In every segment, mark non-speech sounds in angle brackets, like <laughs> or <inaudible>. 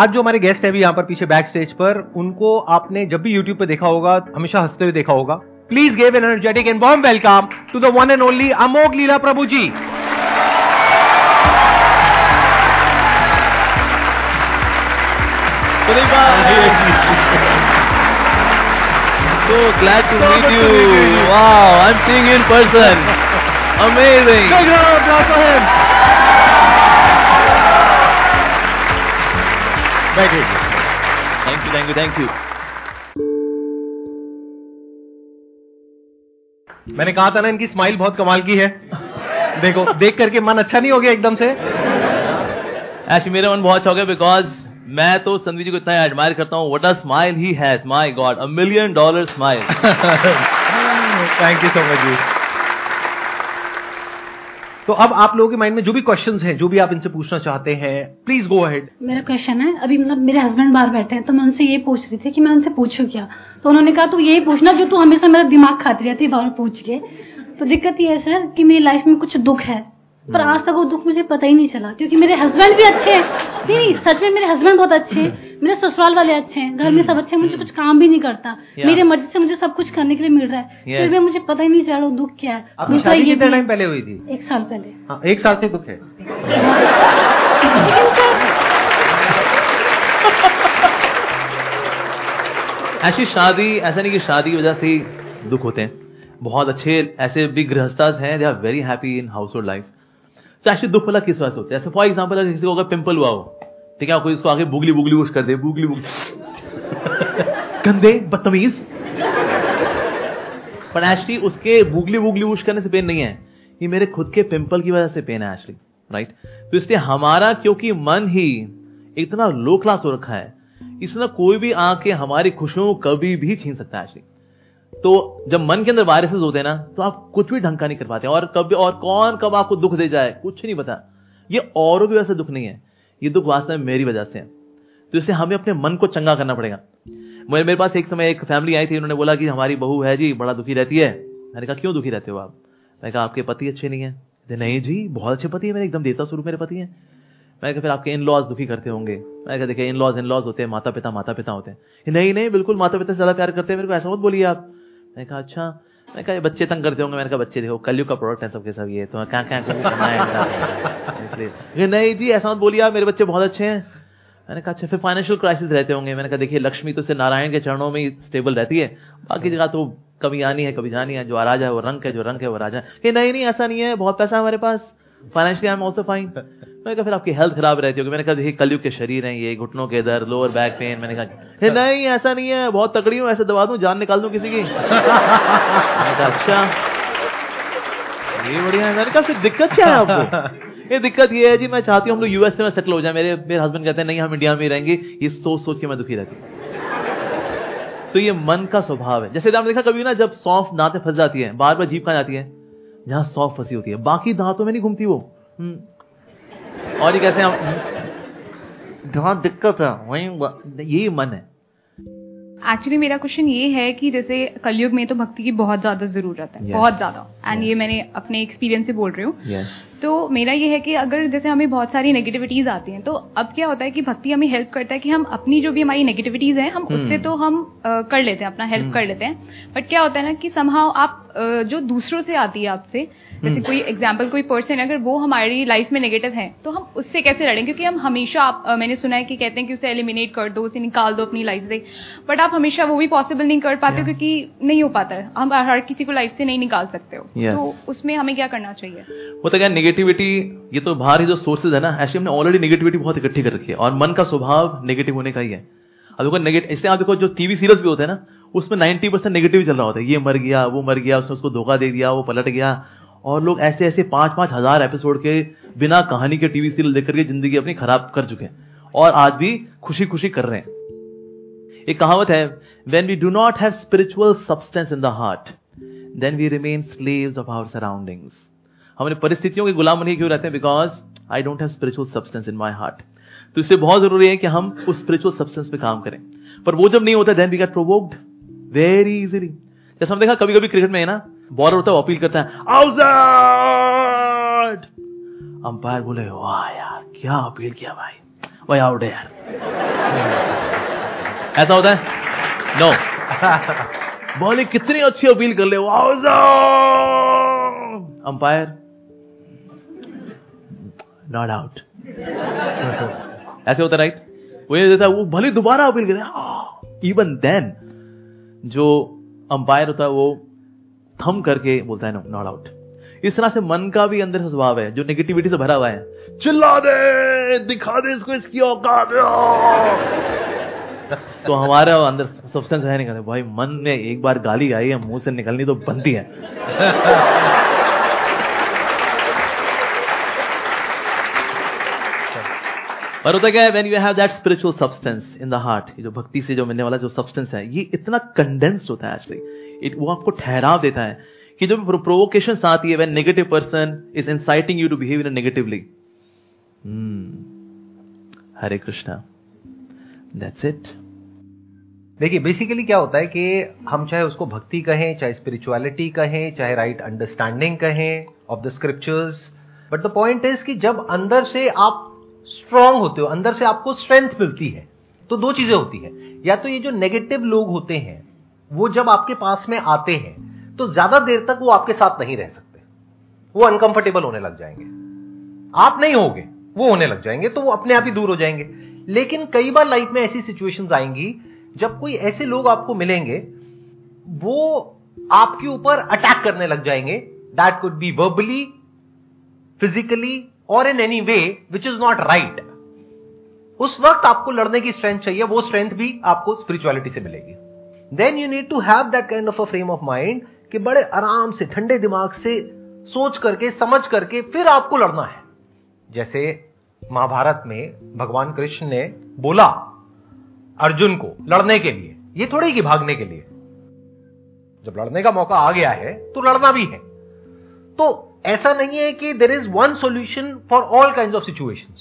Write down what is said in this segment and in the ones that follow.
आज जो हमारे गेस्ट है अभी यहाँ पर पीछे बैक स्टेज पर उनको आपने जब भी यूट्यूब पे देखा होगा हमेशा हँसते हुए देखा होगा please gave an energetic and warm welcome to the one and only Amogh Lila Prabhu ji So glad to meet you. Wow, I'm seeing you in person. Amazing. Big round of applause for him. बैठिए Thank you, thank you, thank you. मैंने कहा था ना इनकी smile बहुत कमाल की है। देखो देख करके मन अच्छा नहीं हो गया एकदम से। Actually, मेरा मन बहुत अच्छा हो गया बिकॉज़ मैं तो संदीप जी को इतना एडमायर करता हूँ। What a smile he has my god a million dollar smile thank you so much जी। तो अब आप लोगों के माइंड में जो भी क्वेश्चन हैं, जो भी आप इनसे पूछना चाहते हैं प्लीज़ गो अहेड मेरा क्वेश्चन है, अभी मतलब मेरे हस्बैंड बाहर बैठे हैं तो मैं उनसे ये पूछ रही थी कि मैं उनसे पूछू क्या? तो उन्होंने कहा, तू यही पूछना जो तू हमेशा मेरा दिमाग खाती रहती है बाहर पूछ के। तो दिक्कत ये है, सर, कि मेरी लाइफ में कुछ दुख है। पर आज तक वो दुख मुझे पता ही नहीं चला क्योंकि मेरे हस्बैंड भी अच्छे हैं। नहीं नहीं सच में मेरे हस्बैंड बहुत अच्छे हैं। <laughs> मेरे ससुराल वाले अच्छे हैं। घर में सब अच्छे हैं मुझे कुछ काम भी नहीं करता। मेरे मर्ज़ी से मुझे सब कुछ करने के लिए मिल रहा है। फिर भी मुझे पता ही नहीं चल रहा वो दुख क्या है। दूसरा ये टाइम पहले हुई थी? एक साल पहले। हाँ एक साल से दुख है। <laughs> ऐसी शादी ऐसा नहीं कि शादी की वजह से दुख होते हैं। बहुत अच्छे ऐसे भी गृहस्थास हैं they are very happy in household life तो एक्चुअली दुख वाला किस वजह से होता है? जैसे फॉर एग्ज़ाम्पल अगर किसी को अगर पिंपल हुआ हो, ठीक है, कोई इसको आगे बुगली बुगली उश कर दे, बुगली बुगली। <laughs> गंदे, बदतमीज। पर एक्चुअली उसके बुगली बुगली उश करने से पेन नहीं है। ये मेरे खुद के पिंपल की वजह से पेन है एक्चुअली राइट तो इसलिए हमारा, क्योंकि मन ही इतना लो क्लास हो रखा है, इसमें कोई भी आके हमारी खुशियों को कभी भी छीन सकता है एक्चुअली तो जब मन के अंदर वायरसेस होते हैं ना तो आप कुछ भी ढंग का नहीं कर पाते और कभी और कौन कब आपको दुख दे जाए, कुछ नहीं पता। ये औरों की वजह से दुख नहीं है। ये दुख वास्तव में मेरी वजह से है। तो इससे हमें अपने मन को चंगा करना पड़ेगा। मेरे मेरे पास एक समय एक फैमिली आई थी, उन्होंने बोला कि हमारी बहू है जी, बड़ा दुखी रहती है। मैंने कहा, क्यों दुखी रहते हो आप? मैंने कहा, आपके पति अच्छे नहीं है। नहीं जी, बहुत अच्छे पति है मेरे, एकदम देता स्वरूप मेरे पति हैं। मैंने कहा, फिर आपके इन लॉज दुखी करते होंगे? मैंने कहा, देखिए इन लॉज इन लॉज होते हैं माता पिता माता पिता होते हैं। नहीं नहीं, बिल्कुल माता पिता से ज़्यादा प्यार करते हैं, मेरे को ऐसा मत बोलिए आप। मैंने कहा अच्छा। मैंने कहा, ये बच्चे तंग करते होंगे। मैंने कहा, बच्चे देखो, कलयुग का प्रोडक्ट है सबके सब, ये तो क्या क्या करना है <laughs> इसलिए नहीं जी, ऐसा मत बोलिए मेरे बच्चे बहुत अच्छे हैं। मैंने कहा अच्छा फिर फाइनेंशियल क्राइसिस रहते होंगे। मैंने कहा, देखिए, लक्ष्मी तो से नारायण के चरणों में ही स्टेबल रहती है। बाकी जगह तो कभी आनी है, कभी जानी है, जो राजा है, वो रंग है, जो रंग है, वो राजा है। "ये नहीं नहीं, ऐसा नहीं है, बहुत पैसा है हमारे पास। Financially I am also fine मैंने कहा फिर आपकी हेल्थ खराब रहती होगी। मैंने कहा देखिए कलयुग के शरीर हैं ये घुटनों के दर्द लोअर बैक पेन मैंने कहा "हे, नहीं ऐसा नहीं है बहुत तकड़ी हूँ ऐसे दबा दूँ जान निकाल दूँ किसी की? अच्छा ये बढ़िया है। मैंने कहा फिर दिक्कत क्या है आपको? ये दिक्कत ये है जी मैं चाहती हूँ हम लोग यूएसए में सेटल हो जाए। मेरे मेरे हस्बैंड कहते हैं नहीं हम इंडिया में ही रहेंगे ये सोच सोच के मैं दुखी रहती हूँ। तो ये मन का स्वभाव है। जैसे आपने देखा कभी ना जब सौंफ में फंस जाती है बार बार जीप कहाँ जाती है जहाँ सौ फंसी होती है। बाकी दांतों में नहीं घूमती वो। हम्म। और ये कैसे हम जहाँ दिक्कत है वही यही मन है। एक्चुअली मेरा क्वेश्चन ये है कि जैसे कलयुग में तो भक्ति की बहुत ज़्यादा ज़रूरत है Yes. बहुत ज़्यादा। And yes. ये मैंने अपने एक्सपीरियंस से बोल रही हूँ। यस तो मेरा ये है कि अगर जैसे हमें बहुत सारी नेगेटिविटीज आती हैं तो अब क्या होता है कि भक्ति हमें हेल्प करता है कि हम अपनी जो भी हमारी नेगेटिविटीज हैं हम उससे तो हम अ, कर लेते हैं अपना हेल्प कर लेते हैं। बट क्या होता है ना कि समहाउ आप जो दूसरों से आती है आपसे जैसे कोई एग्ज़ाम्पल कोई पर्सन अगर वो हमारी लाइफ में नेगेटिव है तो हम उससे कैसे लड़ें? क्योंकि हम हमेशा आप अ, मैंने सुना है कि कहते हैं कि उसे एलिमिनेट कर दो उसे निकाल दो अपनी लाइफ से। बट आप हमेशा वो भी पॉसिबल नहीं कर पाते हो क्योंकि नहीं हो पाता है। हम हर किसी को लाइफ से नहीं निकाल सकते हो। तो उसमें हमें क्या करना चाहिए? वो तो क्या नेगेटिविटी ये तो बाहर ही जो सोर्सेज है ना एक्चुअली हमने ऑलरेडी नेगेटिविटी बहुत इकट्ठी कर रखी है और मन का स्वभाव नेगेटिव होने का ही है। अब देखो नेगेटिव इसलिए आप देखो जो टीवी सीरियल्स भी होते हैं ना, उसमें 90 परसेंट नेगेटिव चल रहा होता है। ये मर गया, वो मर गया, उसने उसको धोखा दे दिया, वो पलट गया। और लोग ऐसे ऐसे पाँच पाँच हज़ार एपिसोड के बिना कहानी के टीवी सीरियल देख करके ज़िंदगी अपनी खराब कर चुके हैं। और आज भी खुशी खुशी कर रहे हैं। एक कहावत है when we do not have spiritual substance in the heart then we remain slaves of our surroundings अपनी परिस्थितियों के गुलाम बने क्यों रहते हैं? Because I don't have spiritual substance in my heart तो इससे बहुत ज़रूरी है कि हम उस स्पिरिचुअल सब्सटेंस पे काम करें। पर वो जब नहीं होता then we get provoked very easily जैसे हम देखा कभी कभी क्रिकेट में है ना बॉलर होता है, वो अपील करता है आउट अंपायर बोले, वाह यार, क्या अपील किया भाई? वही आउट है यार ऐसा होता है? No no. <laughs> बॉलिंग कितनी अच्छी अपील कर ले अंपायर नॉट आउट <laughs> ऐसे होता राइट वो ये देता है वो भले दोबारा अपील करे इवन देन जो अंपायर होता है, वो थम करके बोलता है नॉट आउट इस तरह से मन का भी अंदर स्वभाव है, जो नेगेटिविटी से भरा हुआ है। चिल्ला दे, दिखा दे इसको, इसकी औकात <laughs> तो हमारा अंदर सब्सटेंस है नहीं, कहते, भाई, मन में एक बार गाली आई है, मुँह से निकलनी तो बनती है। <laughs> पर होता क्या है when you have that spiritual substance in the heart जो भक्ति से जो मिलने वाला जो सब्सटेंस है, ये इतना कंडेंस्ड होता है एक्चुअली इट वो आपको ठहराव देता है कि जो प्रोवोकेशन आती है when negative person is inciting you to behave in negatively Hare Krishna that's it देखिए बेसिकली क्या होता है कि हम चाहे उसको भक्ति कहें, चाहे स्पिरिचुअलिटी कहें, चाहे राइट अंडरस्टैंडिंग कहें of the scriptures but the point is कि जब अंदर से आप स्ट्रांग होते हो, अंदर से आपको स्ट्रेंथ मिलती है। तो दो चीज़ें होती है। या तो ये जो नेगेटिव लोग होते हैं, वो जब आपके पास में आते हैं तो ज़्यादा देर तक वो आपके साथ नहीं रह सकते। वो अनकंफर्टेबल होने लग जाएँगे। आप नहीं होगे, वो होने लग जाएँगे तो वो अपने आप ही दूर हो जाएँगे। लेकिन कई बार लाइफ में ऐसी सिचुएशन आएँगी, जब कोई ऐसे लोग आपको मिलेंगे, वो आपके ऊपर अटैक करने लग जाएँगे। That could be verbally physically और in any way which is not right उस वक्त आपको लड़ने की स्ट्रेंथ चाहिए, वो स्ट्रेंथ भी आपको स्पिरिचुअलिटी से मिलेगी। Then you need to have that kind of a frame of mind कि बड़े आराम से, ठंडे दिमाग से सोच करके, समझ करके फिर आपको लड़ना है। जैसे महाभारत में भगवान कृष्ण ने बोला अर्जुन को लड़ने के लिए, ये थोड़ी कि भागने के लिए। जब लड़ने का मौका आ गया है तो लड़ना भी है। तो ऐसा नहीं है कि there is one solution for all kind of situation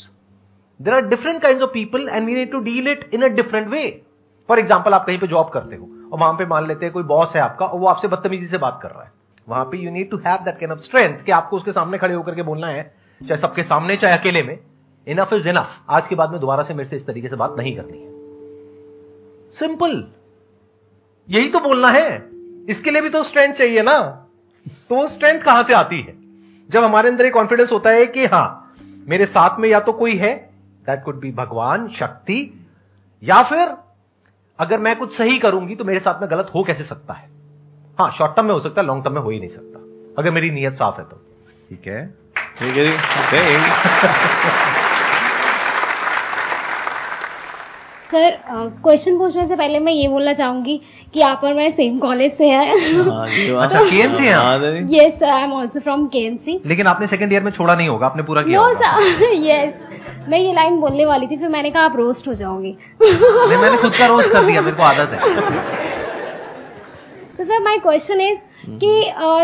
there are different kind of people and we need to deal it in a different way for example आप कहीं पे जॉब करते हो और वहाँ पे मान लेते हैं कोई बॉस है आपका और वो आपसे बदतमीजी से बात कर रहा है। वहाँ पे you need to have that kind of strength कि आपको उसके सामने खड़े होकर के बोलना है, चाहे सबके सामने, चाहे अकेले में। इनफ इज़ इनफ आज के बाद में दोबारा से मेरे से इस तरीके से बात नहीं करनी है। सिंपल यही तो बोलना है। इसके लिए भी तो स्ट्रेंथ चाहिए ना। तो स्ट्रेंथ कहाँ से आती है? जब हमारे अंदर एक कॉन्फिडेंस होता है कि हाँ, मेरे साथ में या तो कोई है दैट कुड बी भगवान, शक्ति, या फिर अगर मैं कुछ सही करूँगी तो मेरे साथ में गलत हो कैसे सकता है? हाँ शॉर्ट टर्म में हो सकता है लॉन्ग टर्म में हो ही नहीं सकता। अगर मेरी नीयत साफ़ है तो। ठीक है ठीक है जी सर क्वेश्चन पूछने से पहले मैं ये बोलना चाहूँगी कि आप और मैं सेम कॉलेज से हैं। अच्छा <laughs> केएमसी है yes sir I am also from KMC लेकिन आपने सेकंड ईयर में छोड़ा नहीं होगा आपने पूरा किया नो सर यस मैं ये लाइन बोलने वाली थी फिर मैंने कहा आप रोस्ट हो जाओगे। मैंने खुद का रोस्ट कर दिया मेरे को आदत है। तो सर माय क्वेश्चन इज़ कि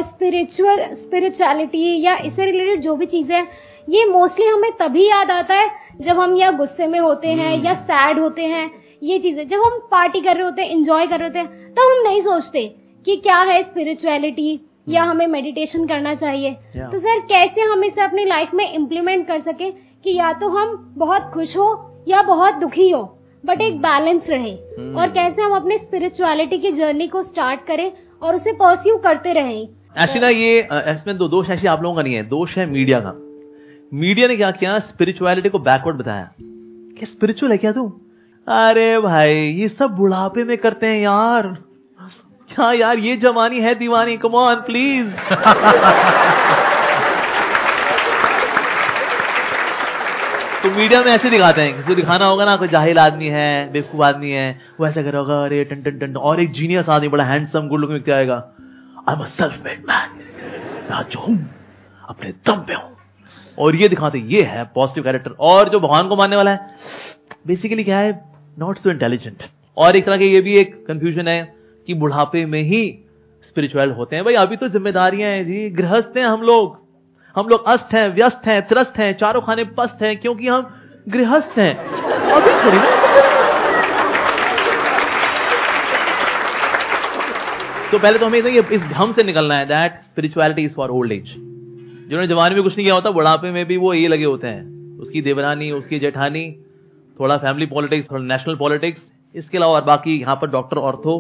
स्पिरिचुअल स्पिरिचुअलिटी या इससे रिलेटेड जो भी चीज़ें ये मोस्टली हमें तभी याद आता है जब हम या गुस्से में होते हैं या सैड होते हैं ये चीज़ें। जब हम पार्टी कर रहे होते हैं इंजॉय कर रहे होते हैं तब हम नहीं सोचते कि क्या है स्पिरिचुअलिटी या हमें मेडिटेशन करना चाहिए। Yeah. तो सर कैसे हम इसे अपनी लाइफ में इम्प्लीमेंट कर सके कि या तो हम बहुत खुश हो या बहुत दुखी हो बट एक बैलेंस रहे। और कैसे हम अपने स्पिरिचुअलिटी की जर्नी को स्टार्ट करें और उसे परस्यू करते रहें। एक्चुअली ना ये इसमें दो दोष ऐसी आप लोगों का नहीं है दोष है मीडिया का। मीडिया ने क्या किया? स्पिरिचुअलिटी को बैकवर्ड बताया। क्या स्पिरिचुअल है क्या तू? अरे भाई, ये सब बुढ़ापे में करते हैं यार। क्या यार, ये जवानी है दीवानी? कम ऑन प्लीज़ तो मीडिया में ऐसे दिखाते हैं, किसी दिखाना होगा ना, कोई जाहिल आदमी है, बेवकूफ़ आदमी है, वो ऐसा करेगा अरे, टन टन टन, और एक जीनियस आदमी, बड़ा हैंडसम गुड लुकिंग व्यक्ति आएगा I am self made man मैं जो हूँ, अपने दम पे हूँ। और ये दिखाते, ये है पॉजिटिव कैरेक्टर और जो भगवान को मानने वाला है बेसिकली क्या है नॉट सो इंटेलिजेंट और एक तरह के ये भी एक कंफ्यूजन है कि बुढ़ापे में ही स्पिरिचुअल होते हैं। भाई, अभी तो जिम्मेदारियाँ हैं जी, गृहस्थ हैं हम लोग। हम लोग अस्त हैं, व्यस्त हैं, त्रस्त हैं, चारों खाने पस्त हैं, क्योंकि हम गृहस्थ हैं। अभी थोड़ी ना। तो पहले तो हमें इस भ्रम से निकलना है that spirituality is for old age जिन्होंने जवानी में कुछ नहीं किया होता, बुढ़ापे में भी वो ये लगे होते हैं। उसकी देवरानी, उसकी जेठानी, थोड़ा फैमिली पॉलिटिक्स थोड़ा नेशनल पॉलिटिक्स इसके अलावा और बाकी यहाँ पर डॉक्टर ऑर्थो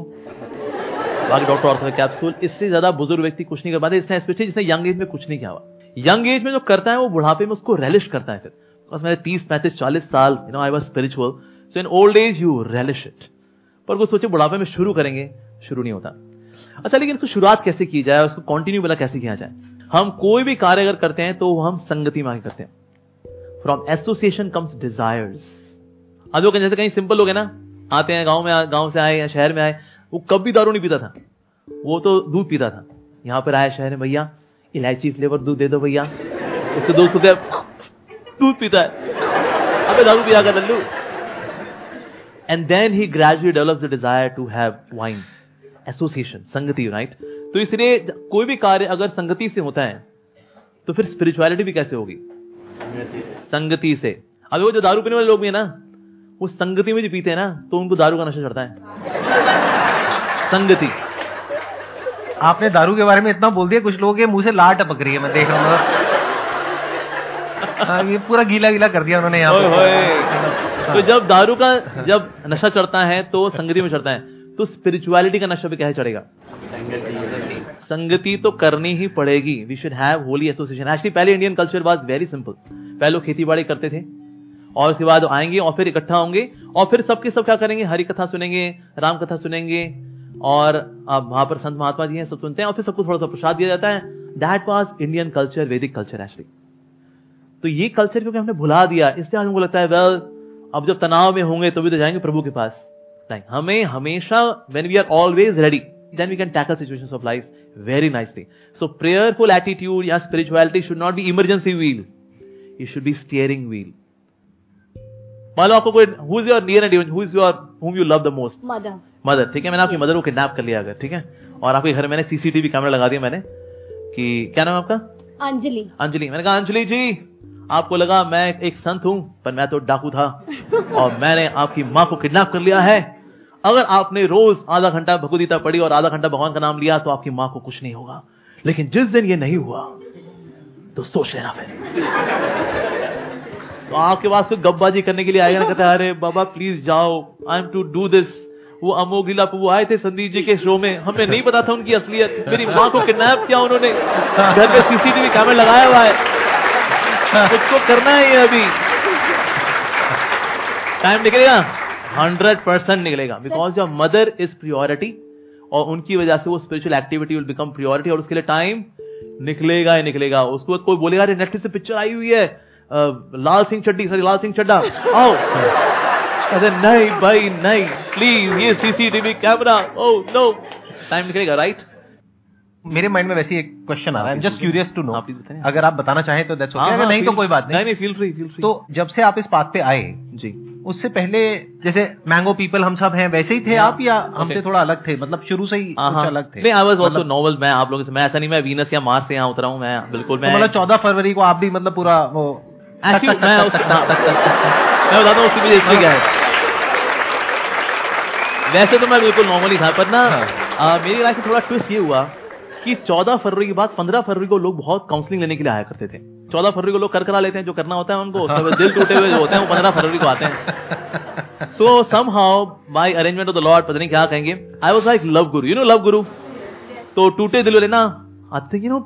बाकी डॉक्टर ऑर्थो कैप्सूल इससे ज़्यादा बुज़ुर्ग व्यक्ति कुछ नहीं कर पाते, इसने स्पेशली जिसने यंग एज में कुछ नहीं किया यंग एज में जो करता है, वो बुढ़ापे में उसको रेलिश करता है फिर। बस मेरे तीस, पैंतीस, चालीस साल you know I was spiritual so in old age you relish it पर वो सोचे बुढ़ापे में शुरू करेंगे, शुरू नहीं होता। अच्छा लेकिन इसको शुरुआत कैसे की जाए उसको कंटिन्यू वाला कैसे किया जाए? हम कोई भी कार्य अगर करते हैं तो हम संगति मांग करते हैं। फ्रॉम एसोसिएशन कम्स डिजायर्स अब लोग जैसे कहीं सिंपल लोग है ना, आते हैं, गाँव में गाँव से आए या शहर में आए, वो कभी दारू नहीं पीता था। वो तो दूध पीता था। यहाँ पर आया शहर में, भैया, इलायची फ्लेवर दूध दे दो भैया। उसके दोस्त होते दूध पीता है। अबे, दारू पिया कर Lallu. And then he gradually develops the desire to have wine association संगति राइट तो इसलिए कोई भी कार्य अगर संगति से होता है तो फिर स्पिरिचुअलिटी भी कैसे होगी? संगति से। अब वो जो दारू पीने वाले लोग भी है ना वो संगति में जो पीते हैं ना तो उनको दारू का नशा चढ़ता है। <laughs> संगति। आपने दारू के बारे में इतना बोल दिया कुछ लोगों के मुँह से लाट टपक रही है मैं देख रहा हूँ। <laughs> हाँ, ये पूरा गीला गीला कर दिया उन्होंने यहाँ होए। तो जब दारू का जब नशा चढ़ता है तो संगति में चढ़ता है। तो स्पिरिचुअलिटी का नशा भी कैसे चढ़ेगा? संगति तो करनी ही पड़ेगी. We should have holy association actually पहले Indian culture was very simple पहले खेती बाड़ी करते थे, और उसके बाद आएँगे और फिर इकट्ठा होंगे, और फिर सबके सब क्या करेंगे? हरि कथा सुनेंगे, राम कथा सुनेंगे, और अब वहाँ पर संत महात्मा जी हैं, सब सुनते हैं, और फिर सबको थोड़ा सा प्रसाद दिया जाता है. That was Indian culture Vedic culture actually तो ये कल्चर क्योंकि हमने भुला दिया. इसलिए हमको लगता है वेल अब जब तनाव में होंगे तो भी तो जाएँगे प्रभु के पास. हमें हमेशा when we are always ready then we can tackle situations of life very nicely. So prayerful attitude या spirituality should not be emergency wheel. It should be steering wheel. मान लो आपको कोई who is your near and dear, who is your whom you love the most? Mother mother ठीक है मैंने आपकी mother को किडनैप कर लिया अगर ठीक है और आपके घर मैंने सीसीटीवी कैमरा लगा दिया मैंने कि क्या नाम है आपका अंजलि अंजलि मैंने कहा अंजलि जी आपको लगा मैं एक संत हूँ पर मैं तो डाकू था और मैंने आपकी माँ को किडनैप कर लिया है अगर आपने रोज आधा घंटा भगवदगीता पढ़ी और आधा घंटा भगवान का नाम लिया तो आपकी माँ को कुछ नहीं होगा। लेकिन जिस दिन ये नहीं हुआ तो सोच लेना फिर। <laughs> तो आपके पास कोई गपबाजी करने के लिए आएगा ना कहता है अरे बाबा प्लीज़ जाओ। I am to do this वो लीला वो आए थे संदीप जी के शो में। हमें नहीं पता था उनकी असलियत। मेरी माँ को किडनैप किया उन्होंने। घर पे सीसीटीवी कैमरा लगाया हुआ है। <laughs> उसको करना है ये अभी। टाइम निकलेगा। हंड्रेड परसेंट निकलेगा। Because your mother is priority और उनकी वजह से वो spiritual activity will become priority और उसके लिए टाइम निकलेगा ही निकलेगा। उसके बाद कोई बोलेगा अरे नेटफ्लिक्स से पिक्चर आई हुई है। लाल सिंह चड्डी सॉरी लाल सिंह चड्डा आओ। अरे नहीं भाई नहीं। प्लीज़ ये CCTV camera oh no time निकलेगा राइट मेरे माइंड में वैसे एक क्वेश्चन आ रहा है। जस्ट क्यूरियस टू नो हाँ, please बताइए। अगर आप बताना चाहें तो दैट्स ओके अगर नहीं तो कोई बात नहीं। नहीं फील फ्री फील फ्री तो जब से आप इस बात पे आए जी। उससे पहले जैसे मैंगो पीपल हम सब हैं वैसे ही थे आप या हमसे थोड़ा अलग थे? मतलब शुरू से ही अलग थे। आई वाज आल्सो नॉवल मैं आप लोगों से मैं ऐसा नहीं मैं वीनस या मार्स से यहाँ उतरा हूँ मैं बिल्कुल तो मैं मतलब चौदह फरवरी को आप भी मतलब पूरा वो मैं बताता हूँ उसकी मुझे क्या है। वैसे तो मैं बिल्कुल नॉर्मल ही था पर ना हाँ। आ, मेरी लाइफ में थोड़ा ट्विस्ट ये हुआ कि 14 फरवरी के बाद 15 फरवरी को लोग बहुत काउंसलिंग लेने के लिए आया करते थे। 14 फरवरी को लोग कर करा लेते हैं जो करना होता है उनको। दिल टूटे हुए जो होते हैं वो 15 फरवरी को आते हैं। So somehow my arrangement of the lord पता नहीं क्या कहेंगे। I was like love guru you know love guru तो टूटे दिल वाले ना आते यू नो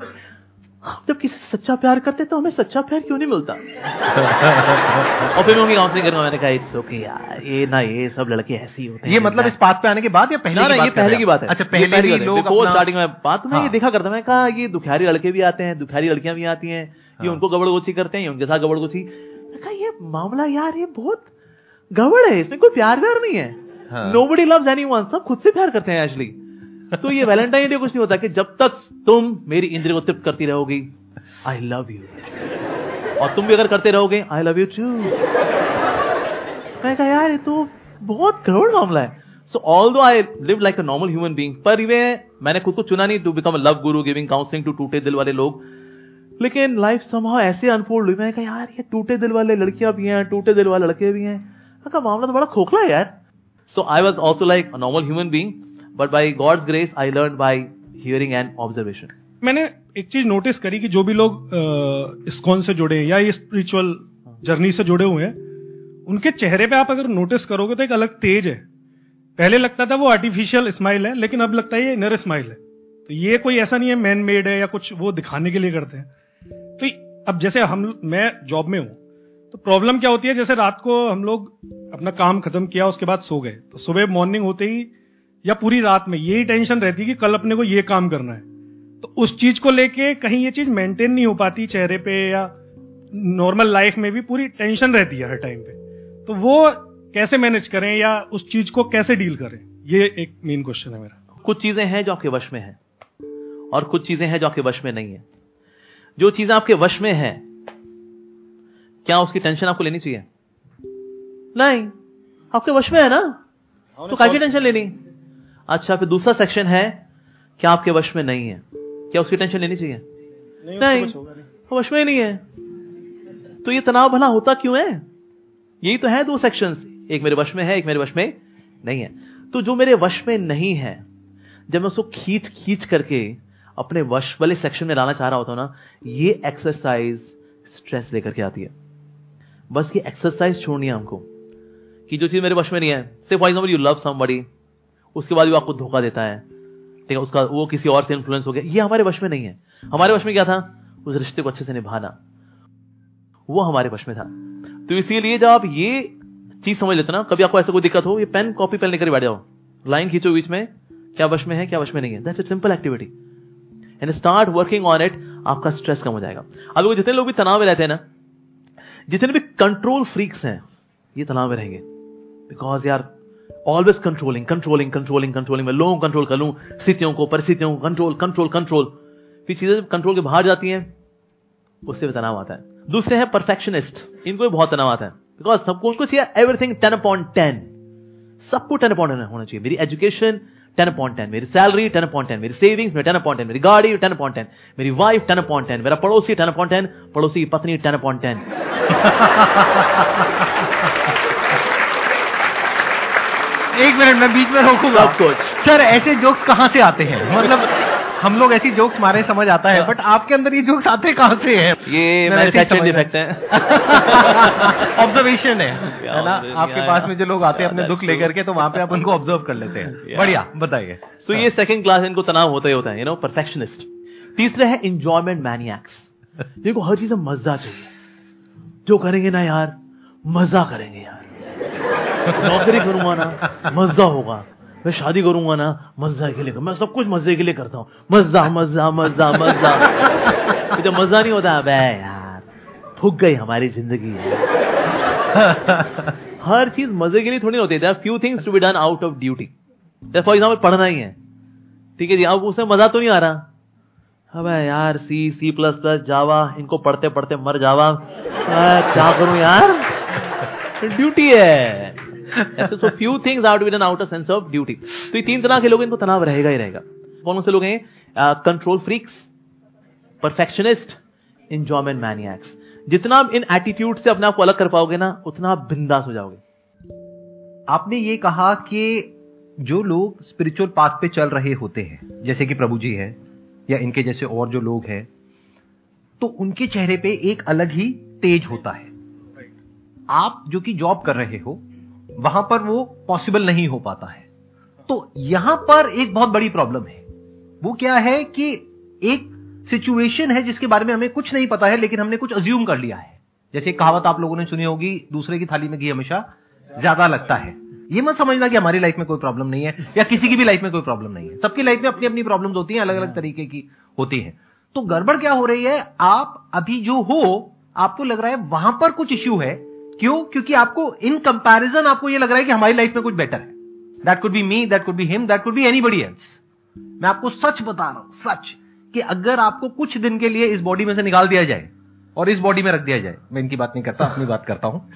हम जब किसी से सच्चा प्यार करते तो हमें सच्चा प्यार क्यों नहीं मिलता? <laughs> और फिर मैं उनकी काउंसलिंग करूँगा मैंने कहा इट्स ओके यार ये ना ये सब लड़के ऐसे ही होते हैं ये मतलब इस बात पे आने के बाद या पहले ना ना बात ये पहले की बात है। अच्छा पहले ही। लोग starting में बात मैं ये हाँ। देखा करता मैं कहा ये दुखियारी लड़के भी आते हैं दुखियारी लड़कियाँ भी आती हैं। ये हाँ। उनको गबड़गोची करते हैं ये उनके साथ गबड़गोची कहा ये मामला यार ये बहुत गड़बड़ है इसमें कोई प्यार व्यार नहीं है। Nobody loves anyone सब खुद से प्यार करते हैं एक्चुअली <laughs> तो ये वैलेंटाइन डे कुछ नहीं होता कि जब तक तुम मेरी इंद्रिय को तृप्त करती रहोगी आई लव यू और तुम भी अगर करते रहोगे आई लव यू टू मैं कहा यार ये तो बहुत गड़बड़ मामला है। So although I live like a normal human being पर ये मैंने खुद को चुना नहीं to become love guru giving counselling to टूटे दिल वाले लोग। लेकिन लाइफ समाव ऐसे अनफोल्ड हुई। मैं कहा, यार, ये टूटे दिल वाले लड़कियाँ भी हैं, टूटे दिल वाले लड़के भी हैं। मैं कहा, मामला तो बड़ा खोखला है यार. So I was also like normal human being but by God's grace I learn by hearing and observation मैंने एक चीज़ नोटिस करी कि जो भी लोग इस्कॉन से जुड़े हैं या ये स्पिरिचुअल जर्नी से जुड़े हुए हैं, उनके चेहरे पे आप अगर नोटिस करोगे तो एक अलग तेज है। पहले लगता था वो आर्टिफिशियल स्माइल है, लेकिन अब लगता है ये इनर स्माइल है। तो ये कोई ऐसा नहीं है मैन मेड है या कुछ वो दिखाने के लिए करते हैं। अब जैसे हम, मैं जॉब में हूँ तो प्रॉब्लम क्या होती है? जैसे रात को हम लोग अपना काम खत्म किया, उसके बाद सो गए। तो सुबह मॉर्निंग होते ही या पूरी रात में यही टेंशन रहती है कि कल अपने को ये काम करना है। तो उस चीज़ को लेके कहीं ये चीज़ मेंटेन नहीं हो पाती चेहरे पे या नॉर्मल लाइफ में भी पूरी टेंशन रहती है हर टाइम पे। तो वो कैसे मैनेज करें या उस चीज़ को कैसे डील करें? ये एक मेन क्वेश्चन है मेरा। कुछ चीज़ें हैं जो आपके वश में है और कुछ चीज़ें हैं जो आपके वश में नहीं है। जो चीज़ें आपके वश में है क्या उसकी टेंशन आपको लेनी चाहिए? नहीं। आपके वश में है ना? तो काफ़ी टेंशन लेनी। अच्छा फिर दूसरा सेक्शन है क्या आपके वश में नहीं है? क्या उसकी टेंशन लेनी चाहिए? नहीं, नहीं। नहीं। वश में ही नहीं है। तो ये तनाव भला होता क्यों है? यही तो है दो सेक्शंस एक मेरे वश में है एक मेरे वश में नहीं है। तो जो मेरे वश में नहीं है जब मैं उसको खींच खींच करके अपने वश वाले सेक्शन में लाना चाह रहा होता हूँ ना, ये एक्सरसाइज स्ट्रेस लेकर के आती है। बस ये एक्सरसाइज छोड़नी है हमको कि जो चीज़ मेरे वश में नहीं है से for example you love somebody उसके बाद भी आपको धोखा देता है, ठीक है, उसका, वो किसी और से इन्फ्लुएंस हो गया, ये हमारे वश में नहीं है। हमारे वश में क्या था? उस रिश्ते को अच्छे से निभाना। वो हमारे वश में था। तो इसीलिए जब आप ये चीज़ समझ लेते ना, कभी आपको ऐसा कोई दिक्कत हो, ये पेन कॉपी पेन लेकर बैठ जाओ। लाइन खींचो बीच में, क्या वश में है, क्या वश में नहीं है। That's a simple activity and start working on it आपका स्ट्रेस कम हो जाएगा। अब वो जितने लोग भी तनाव में रहते हैं ना, जितने भी कंट्रोल फ्रीक्स हैं, ये तनाव में रहेंगे। बिकॉज़ यार always controlling controlling controlling controlling मैं लोगों को कंट्रोल कर लूँ, स्थितियों को, परिस्थितियों को कंट्रोल कंट्रोल कंट्रोल फिर चीज़ें कंट्रोल के बाहर जाती हैं, उससे भी तनाव आता है। दूसरे हैं परफेक्शनिस्ट इनको भी बहुत तनाव आता है। बिकॉज़ सबको चाहिए एवरीथिंग टेन अपॉइंट टेन सबको टेन अपॉइंट टेन होना चाहिए। मेरी एजुकेशन टेन अपॉइंट टेन मेरी सैलरी टेन अपॉइंट टेन मेरी सेविंग्स में टेन अपॉइंट टेन मेरी गाड़ी टेन अपॉइंट टेन मेरी वाइफ टेन अपॉइंट टेन मेरा पड़ोसी टेन अपॉइंट टेन पड़ोसी की पत्नी टेन अपॉइंट टेन एक मिनट मैं बीच में रोकूँगा। सब कुछ। सर ऐसे जोक्स कहाँ से आते हैं? मतलब हम लोग ऐसी जोक्स मारे समझ आता है बट आपके अंदर ये जोक्स आते कहाँ से हैं? ये मैन्युफैक्चरिंग डिफेक्ट है ऑब्जर्वेशन है। है ना? आपके पास में जो लोग आते हैं अपने दुख लेकर के तो वहाँ पे आप उनको ऑब्ज़र्व कर लेते हैं। बढ़िया बताइए। तो ये सेकंड क्लास इनको तनाव होता ही होता है यू नो परफेक्शनिस्ट तीसरे है इंजॉयमेंट मैनियक्स जिनको हर चीज़ में मज़ा चाहिए। जो करेंगे ना यार मज़ा करेंगे यार। नौकरी करूँगा ना मज़ा होगा। मैं शादी करूँगा ना मज़ा के लिए मैं सब कुछ मज़े के लिए करता हूँ। मज़ा मज़ा मज़ा मज़ा जब मज़ा नहीं होता बे यार फूक गई हमारी ज़िंदगी। हर चीज़ मज़े के लिए थोड़ी होती है। Few things to be done out of duty for example पढ़ना ही है। ठीक है जी, अब उसमें मज़ा तो नहीं आ रहा। अब यार सी सी प्लस प्लस जावा इनको पढ़ते पढ़ते मर जावा। क्या करूँ यार? <laughs> ड्यूटी है। <laughs> ऐसे so few things out with an outer sense of duty तो ये तीन तरह के लोग, इनको तनाव रहेगा ही रहेगा। कौन से लोग हैं? Control freaks perfectionist enjoyment maniacs जितना आप इन एटीट्यूड से अपने आप को अलग कर पाओगे ना, उतना आप बिंदास हो जाओगे। आपने ये कहा कि जो लोग स्पिरिचुअल पाथ पे चल रहे होते हैं, जैसे कि प्रभु जी हैं, या इनके जैसे और जो लोग हैं तो उनके चेहरे पे एक अलग ही तेज होता है। आप जो कि जॉब कर रहे हो वहाँ पर वो पॉसिबल नहीं हो पाता है। तो यहाँ पर एक बहुत बड़ी प्रॉब्लम है। वो क्या है कि एक सिचुएशन है जिसके बारे में हमें कुछ नहीं पता है, लेकिन हमने कुछ अज्यूम कर लिया है। जैसे कहावत आप लोगों ने सुनी होगी, दूसरे की थाली में घी हमेशा ज़्यादा लगता है। ये मत समझना कि हमारी लाइफ में कोई प्रॉब्लम नहीं है, या किसी की भी लाइफ में कोई प्रॉब्लम नहीं है। सबकी लाइफ में अपनी अपनी प्रॉब्लम्स होती हैं अलग अलग तरीके की होती हैं। तो गड़बड़ क्या हो रही है? आप अभी जो हो, आपको लग रहा है वहाँ पर कुछ इश्यू है क्यों? क्योंकि आपको इन कंपैरिजन आपको ये लग रहा है कि हमारी लाइफ में कुछ बेटर है। That could be me that could be him that could be anybody else मैं आपको सच बता रहा हूँ, सच, कि अगर आपको कुछ दिन के लिए इस बॉडी में से निकाल दिया जाए, और इस बॉडी में रख दिया जाए, मैं इनकी बात नहीं करता, अपनी बात करता हूँ,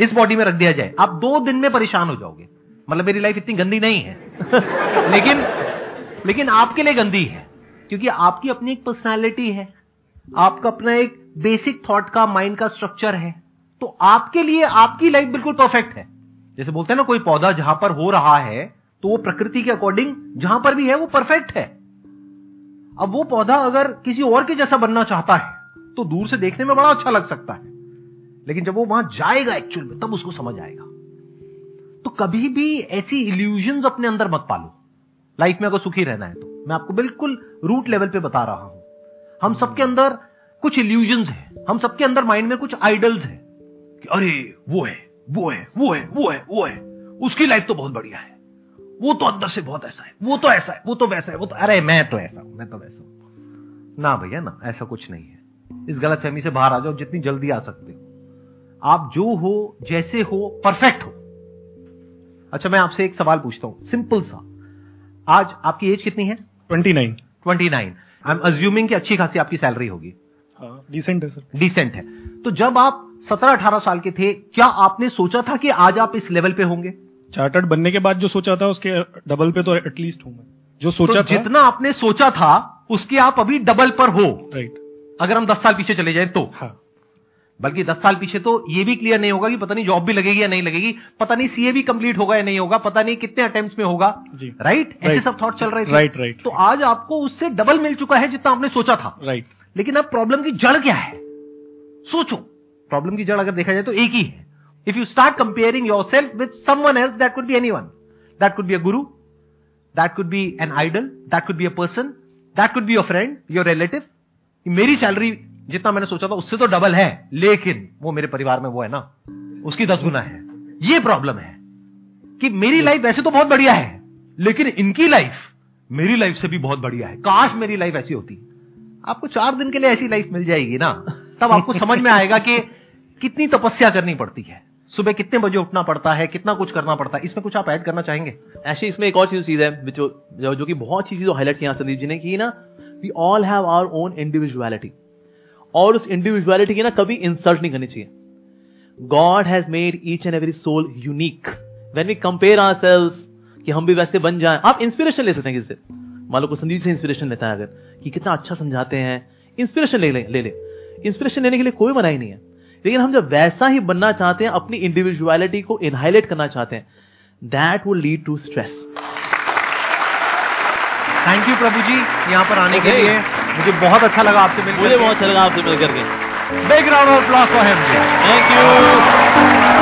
इस बॉडी में रख दिया जाए, आप दो दिन में परेशान हो जाओगे। मतलब मेरी लाइफ इतनी गंदी नहीं है। <laughs> लेकिन लेकिन आपके लिए गंदी है, क्योंकि आपकी अपनी एक पर्सनैलिटी है। आपका अपना एक बेसिक थॉट का माइंड का स्ट्रक्चर है। तो आपके लिए आपकी लाइफ बिल्कुल परफेक्ट है। जैसे बोलते हैं ना, कोई पौधा जहाँ पर हो रहा है तो वो प्रकृति के अकॉर्डिंग जहाँ पर भी है, वो परफेक्ट है। अब वो पौधा अगर किसी और के जैसा बनना चाहता है तो दूर से देखने में बड़ा अच्छा लग सकता है। लेकिन जब वो वहाँ जाएगा एक्चुअल में, तब उसको समझ आएगा। तो कभी भी ऐसी इल्यूजन अपने अंदर मत पालो। लाइफ में अगर सुखी रहना है तो। मैं आपको बिल्कुल रूट लेवल पे बता रहा हूँ। हम सबके अंदर कुछ इल्यूजन है। हम सबके अंदर माइंड में कुछ आइडल्स है। कि अरे वो है वो है वो है वो है वो है। उसकी लाइफ तो बहुत बढ़िया है। वो तो अंदर से बहुत ऐसा है। वो तो ऐसा है वो तो वैसा है वो तो अरे मैं तो ऐसा हूँ मैं तो वैसा हूँ। ना भैया ना ऐसा कुछ नहीं है। इस गलत फहमी से बाहर आ जाओ जितनी जल्दी आ सकते हो। आप जो हो जैसे हो परफेक्ट हो। अच्छा मैं आपसे एक सवाल पूछता हूँ। सिंपल सा। आज आपकी एज कितनी है? Twenty nine twenty nine I am assuming कि अच्छी खासी आपकी सैलरी होगी। हाँ डिसेंट है सर डिसेंट है। तो जब आप सत्रह अठारह साल के थे क्या आपने सोचा था कि आज आप इस लेवल पे होंगे? चार्टर्ड बनने के बाद जो सोचा था उसके डबल पे तो एटलीस्ट हूँ मैं। जो सोचा तो था जितना आपने सोचा था उसके आप अभी डबल पर हो। राइट अगर हम दस साल पीछे चले जाए तो। हाँ। बल्कि दस साल पीछे तो ये भी क्लियर नहीं होगा कि पता नहीं जॉब भी लगेगी या नहीं लगेगी। पता नहीं सीए भी कंप्लीट होगा या नहीं होगा। पता नहीं कितने अटेम्प्ट्स में होगा। जी। राइट ऐसे Right. सब थॉट चल रहे थे। Right, right. तो आज आपको उससे डबल मिल चुका है जितना आपने सोचा था। राइट लेकिन अब प्रॉब्लम की जड़ क्या है? सोचो। प्रॉब्लम की जड़ अगर देखा जाए तो एक ही है। If you start comparing yourself with someone else that could be anyone that could be a guru that could be an idol that could be a person that could be your friend your relative मेरी salary जितना मैंने सोचा था, उससे तो double है। लेकिन वो मेरे परिवार में वो है ना। उसकी दस गुना है। ये प्रॉब्लम है कि मेरी लाइफ वैसे तो बहुत बढ़िया है, लेकिन इनकी लाइफ मेरी लाइफ से भी बहुत बढ़िया है। काश मेरी लाइफ ऐसी होती। आपको चार दिन के लिए ऐसी लाइफ मिल जाएगी ना। तब आपको समझ में आएगा कि कितनी तपस्या करनी पड़ती है? सुबह कितने बजे उठना पड़ता है? कितना कुछ करना पड़ता है? इसमें कुछ आप ऐड करना चाहेंगे? एक्चुअली इसमें एक और चीज़ चीज़ है जो जो, कि बहुत अच्छी चीज़ हाईलाइट किया संदीप जी ने की ना we all have our own individuality और उस इंडिविजुअलिटी की ना कभी इंसल्ट नहीं करनी चाहिए। God has made each and every soul unique when we compare are कि हम भी वैसे बन जाए आप इंस्पिरेशन ले सकते हैं किससे? मान लो को संदीप से इंस्पिरेशन लेता है अगर कि कितना अच्छा समझाते हैं। इंस्पिरेशन ले ले ले ले। इंस्पिरेशन लेने के लिए कोई मनाही नहीं है। लेकिन हम जब वैसा ही बनना चाहते हैं अपनी इंडिविजुअलिटी को इनहाइलेट करना चाहते हैं that will lead to stress thank you Prabhu ji यहाँ पर आने के लिए। मुझे बहुत अच्छा लगा आपसे मिलकर। मुझे बहुत अच्छा लगा आपसे मिलकर के। Background round of applause for him thank you